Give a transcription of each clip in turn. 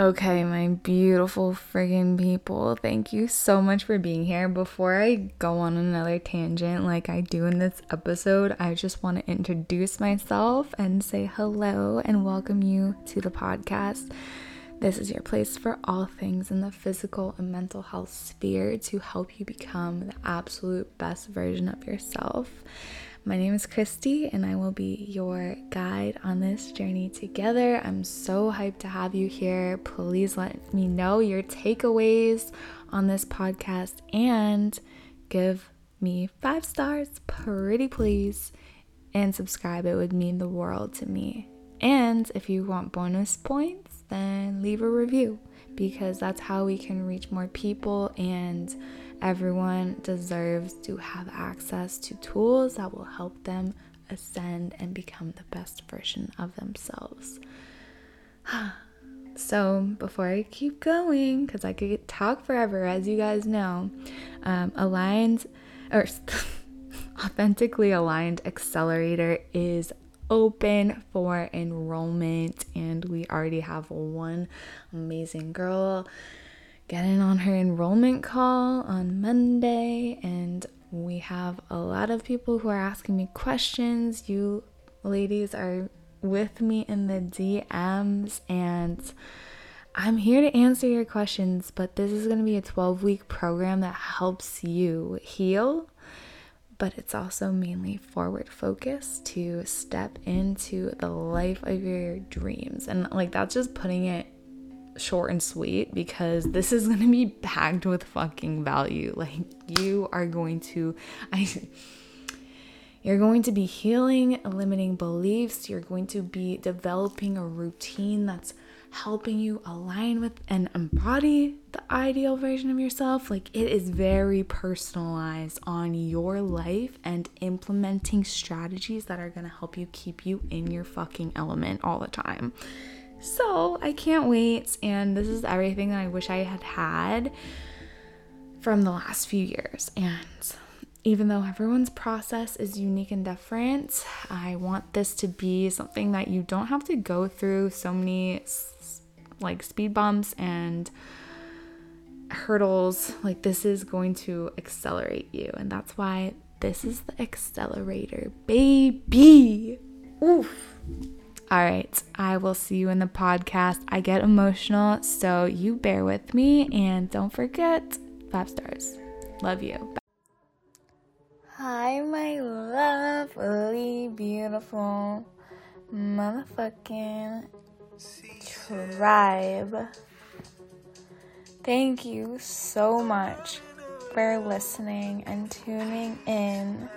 Okay, my beautiful friggin' people, thank you so much for being here. Before I go on another tangent like I do in this episode, I just want to introduce myself and say hello and welcome you to the podcast. This is your place for all things in the physical and mental health sphere to help you become the absolute best version of yourself. My name is Christy, and I will be your guide on this journey together. I'm so hyped to have you here. Please let me know your takeaways on this podcast and give me five stars, pretty please, and subscribe. It would mean the world to me. And if you want bonus points, then leave a review because that's how we can reach more people and Everyone deserves to have access to tools that will help them ascend and become the best version of themselves. so, before I keep going, because I could talk forever, as you guys know, um, aligned or authentically aligned accelerator is open for enrollment, and we already have one amazing girl getting on her enrollment call on Monday, and we have a lot of people who are asking me questions. You ladies are with me in the DMs, and I'm here to answer your questions. But this is going to be a 12 week program that helps you heal. But it's also mainly forward focused to step into the life of your dreams. And like that's just putting it short and sweet because this is going to be packed with fucking value. Like you are going to I you're going to be healing limiting beliefs. You're going to be developing a routine that's helping you align with and embody the ideal version of yourself. Like it is very personalized on your life and implementing strategies that are going to help you keep you in your fucking element all the time. So I can't wait. And this is everything that I wish I had had from the last few years. And even though everyone's process is unique and different, I want this to be something that you don't have to go through so many like speed bumps and hurdles. Like, this is going to accelerate you. And that's why this is the accelerator, baby. Oof. All right, I will see you in the podcast. I get emotional, so you bear with me and don't forget five stars. Love you. Bye. Hi, my lovely, beautiful motherfucking tribe. Thank you so much for listening and tuning in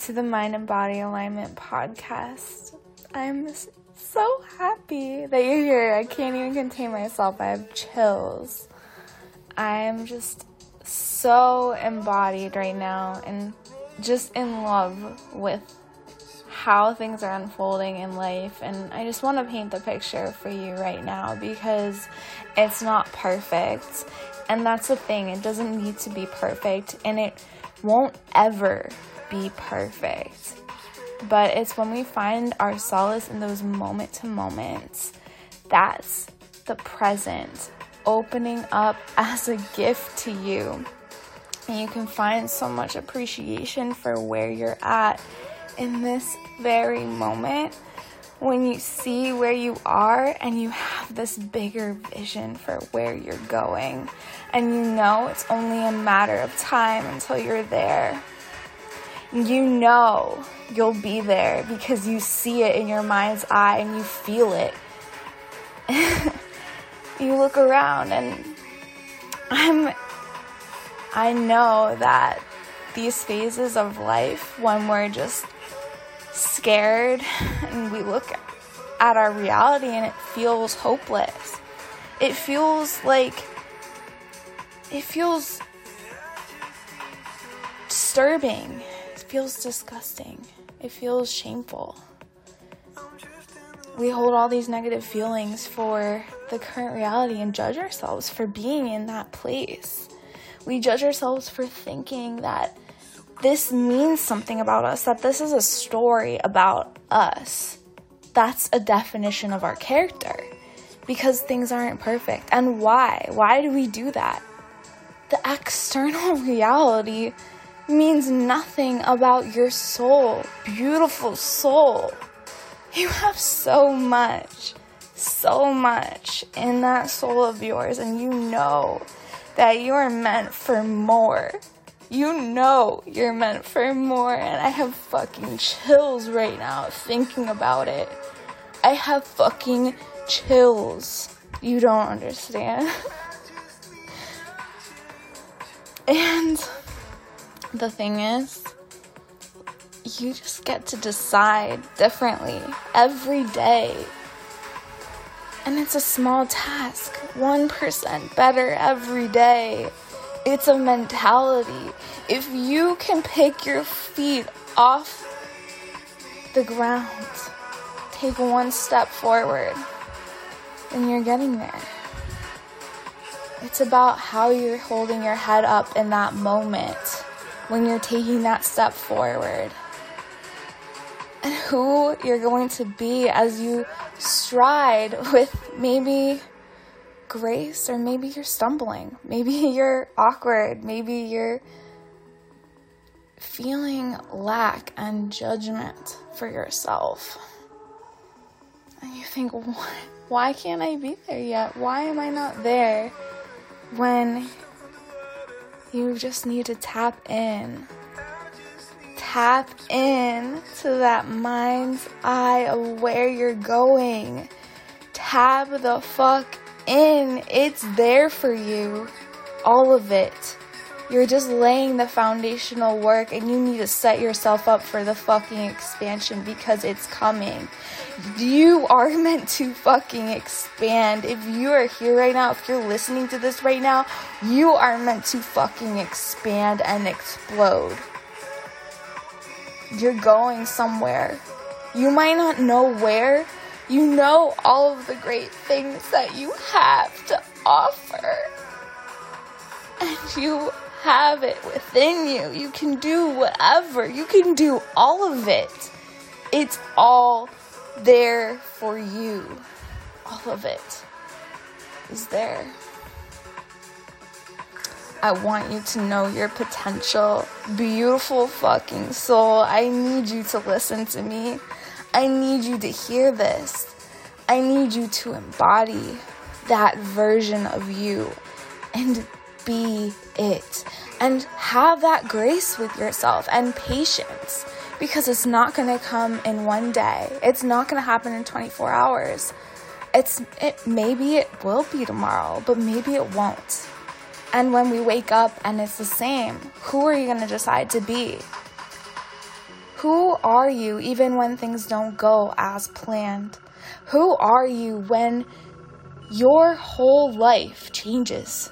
to the Mind and Body Alignment podcast. I'm so happy that you're here. I can't even contain myself. I have chills. I'm just so embodied right now and just in love with how things are unfolding in life. And I just want to paint the picture for you right now because it's not perfect. And that's the thing, it doesn't need to be perfect, and it won't ever be perfect but it's when we find our solace in those moment to moments that's the present opening up as a gift to you. And you can find so much appreciation for where you're at in this very moment when you see where you are and you have this bigger vision for where you're going. And you know it's only a matter of time until you're there you know you'll be there because you see it in your mind's eye and you feel it. you look around and I'm I know that these phases of life when we're just scared and we look at our reality and it feels hopeless. It feels like it feels disturbing feels disgusting. It feels shameful. We hold all these negative feelings for the current reality and judge ourselves for being in that place. We judge ourselves for thinking that this means something about us, that this is a story about us. That's a definition of our character. because things aren't perfect. And why? Why do we do that? The external reality means nothing about your soul, beautiful soul. You have so much, so much in that soul of yours, and you know that you are meant for more. You know you're meant for more, and I have fucking chills right now thinking about it. I have fucking chills. You don't understand. and the thing is, you just get to decide differently every day. And it's a small task, 1% better every day. It's a mentality. If you can pick your feet off the ground, take one step forward, then you're getting there. It's about how you're holding your head up in that moment when you're taking that step forward. And who you're going to be as you stride with maybe grace, or maybe you're stumbling, maybe you're awkward, maybe you're feeling lack and judgment for yourself. And you think, why, why can't I be there yet? Why am I not there? When you just need to tap in. Tap in to that mind's eye of where you're going. Tap the fuck in. It's there for you. All of it. You're just laying the foundational work and you need to set yourself up for the fucking expansion because it's coming. You are meant to fucking expand. If you are here right now, if you're listening to this right now, you are meant to fucking expand and explode. You're going somewhere. You might not know where. You know all of the great things that you have to offer. And you have it within you. You can do whatever. You can do all of it. It's all there for you. All of it is there. I want you to know your potential. Beautiful fucking soul. I need you to listen to me. I need you to hear this. I need you to embody that version of you and be it and have that grace with yourself and patience because it's not going to come in one day. It's not going to happen in 24 hours. It's it maybe it will be tomorrow, but maybe it won't. And when we wake up and it's the same, who are you going to decide to be? Who are you even when things don't go as planned? Who are you when your whole life changes?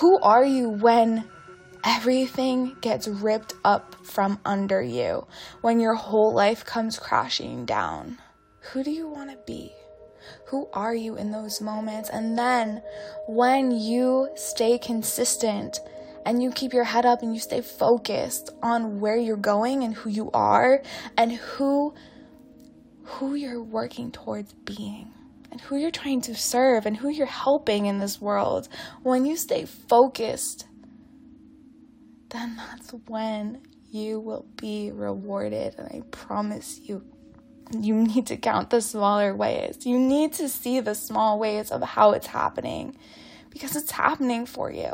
Who are you when everything gets ripped up from under you? When your whole life comes crashing down? Who do you want to be? Who are you in those moments? And then when you stay consistent and you keep your head up and you stay focused on where you're going and who you are and who who you're working towards being and who you're trying to serve and who you're helping in this world, when you stay focused, then that's when you will be rewarded. And I promise you, you need to count the smaller ways. You need to see the small ways of how it's happening because it's happening for you.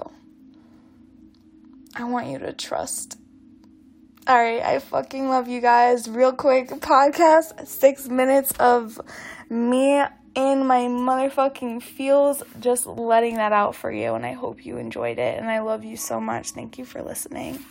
I want you to trust. All right, I fucking love you guys. Real quick podcast, six minutes of me in my motherfucking feels just letting that out for you. And I hope you enjoyed it. And I love you so much. Thank you for listening.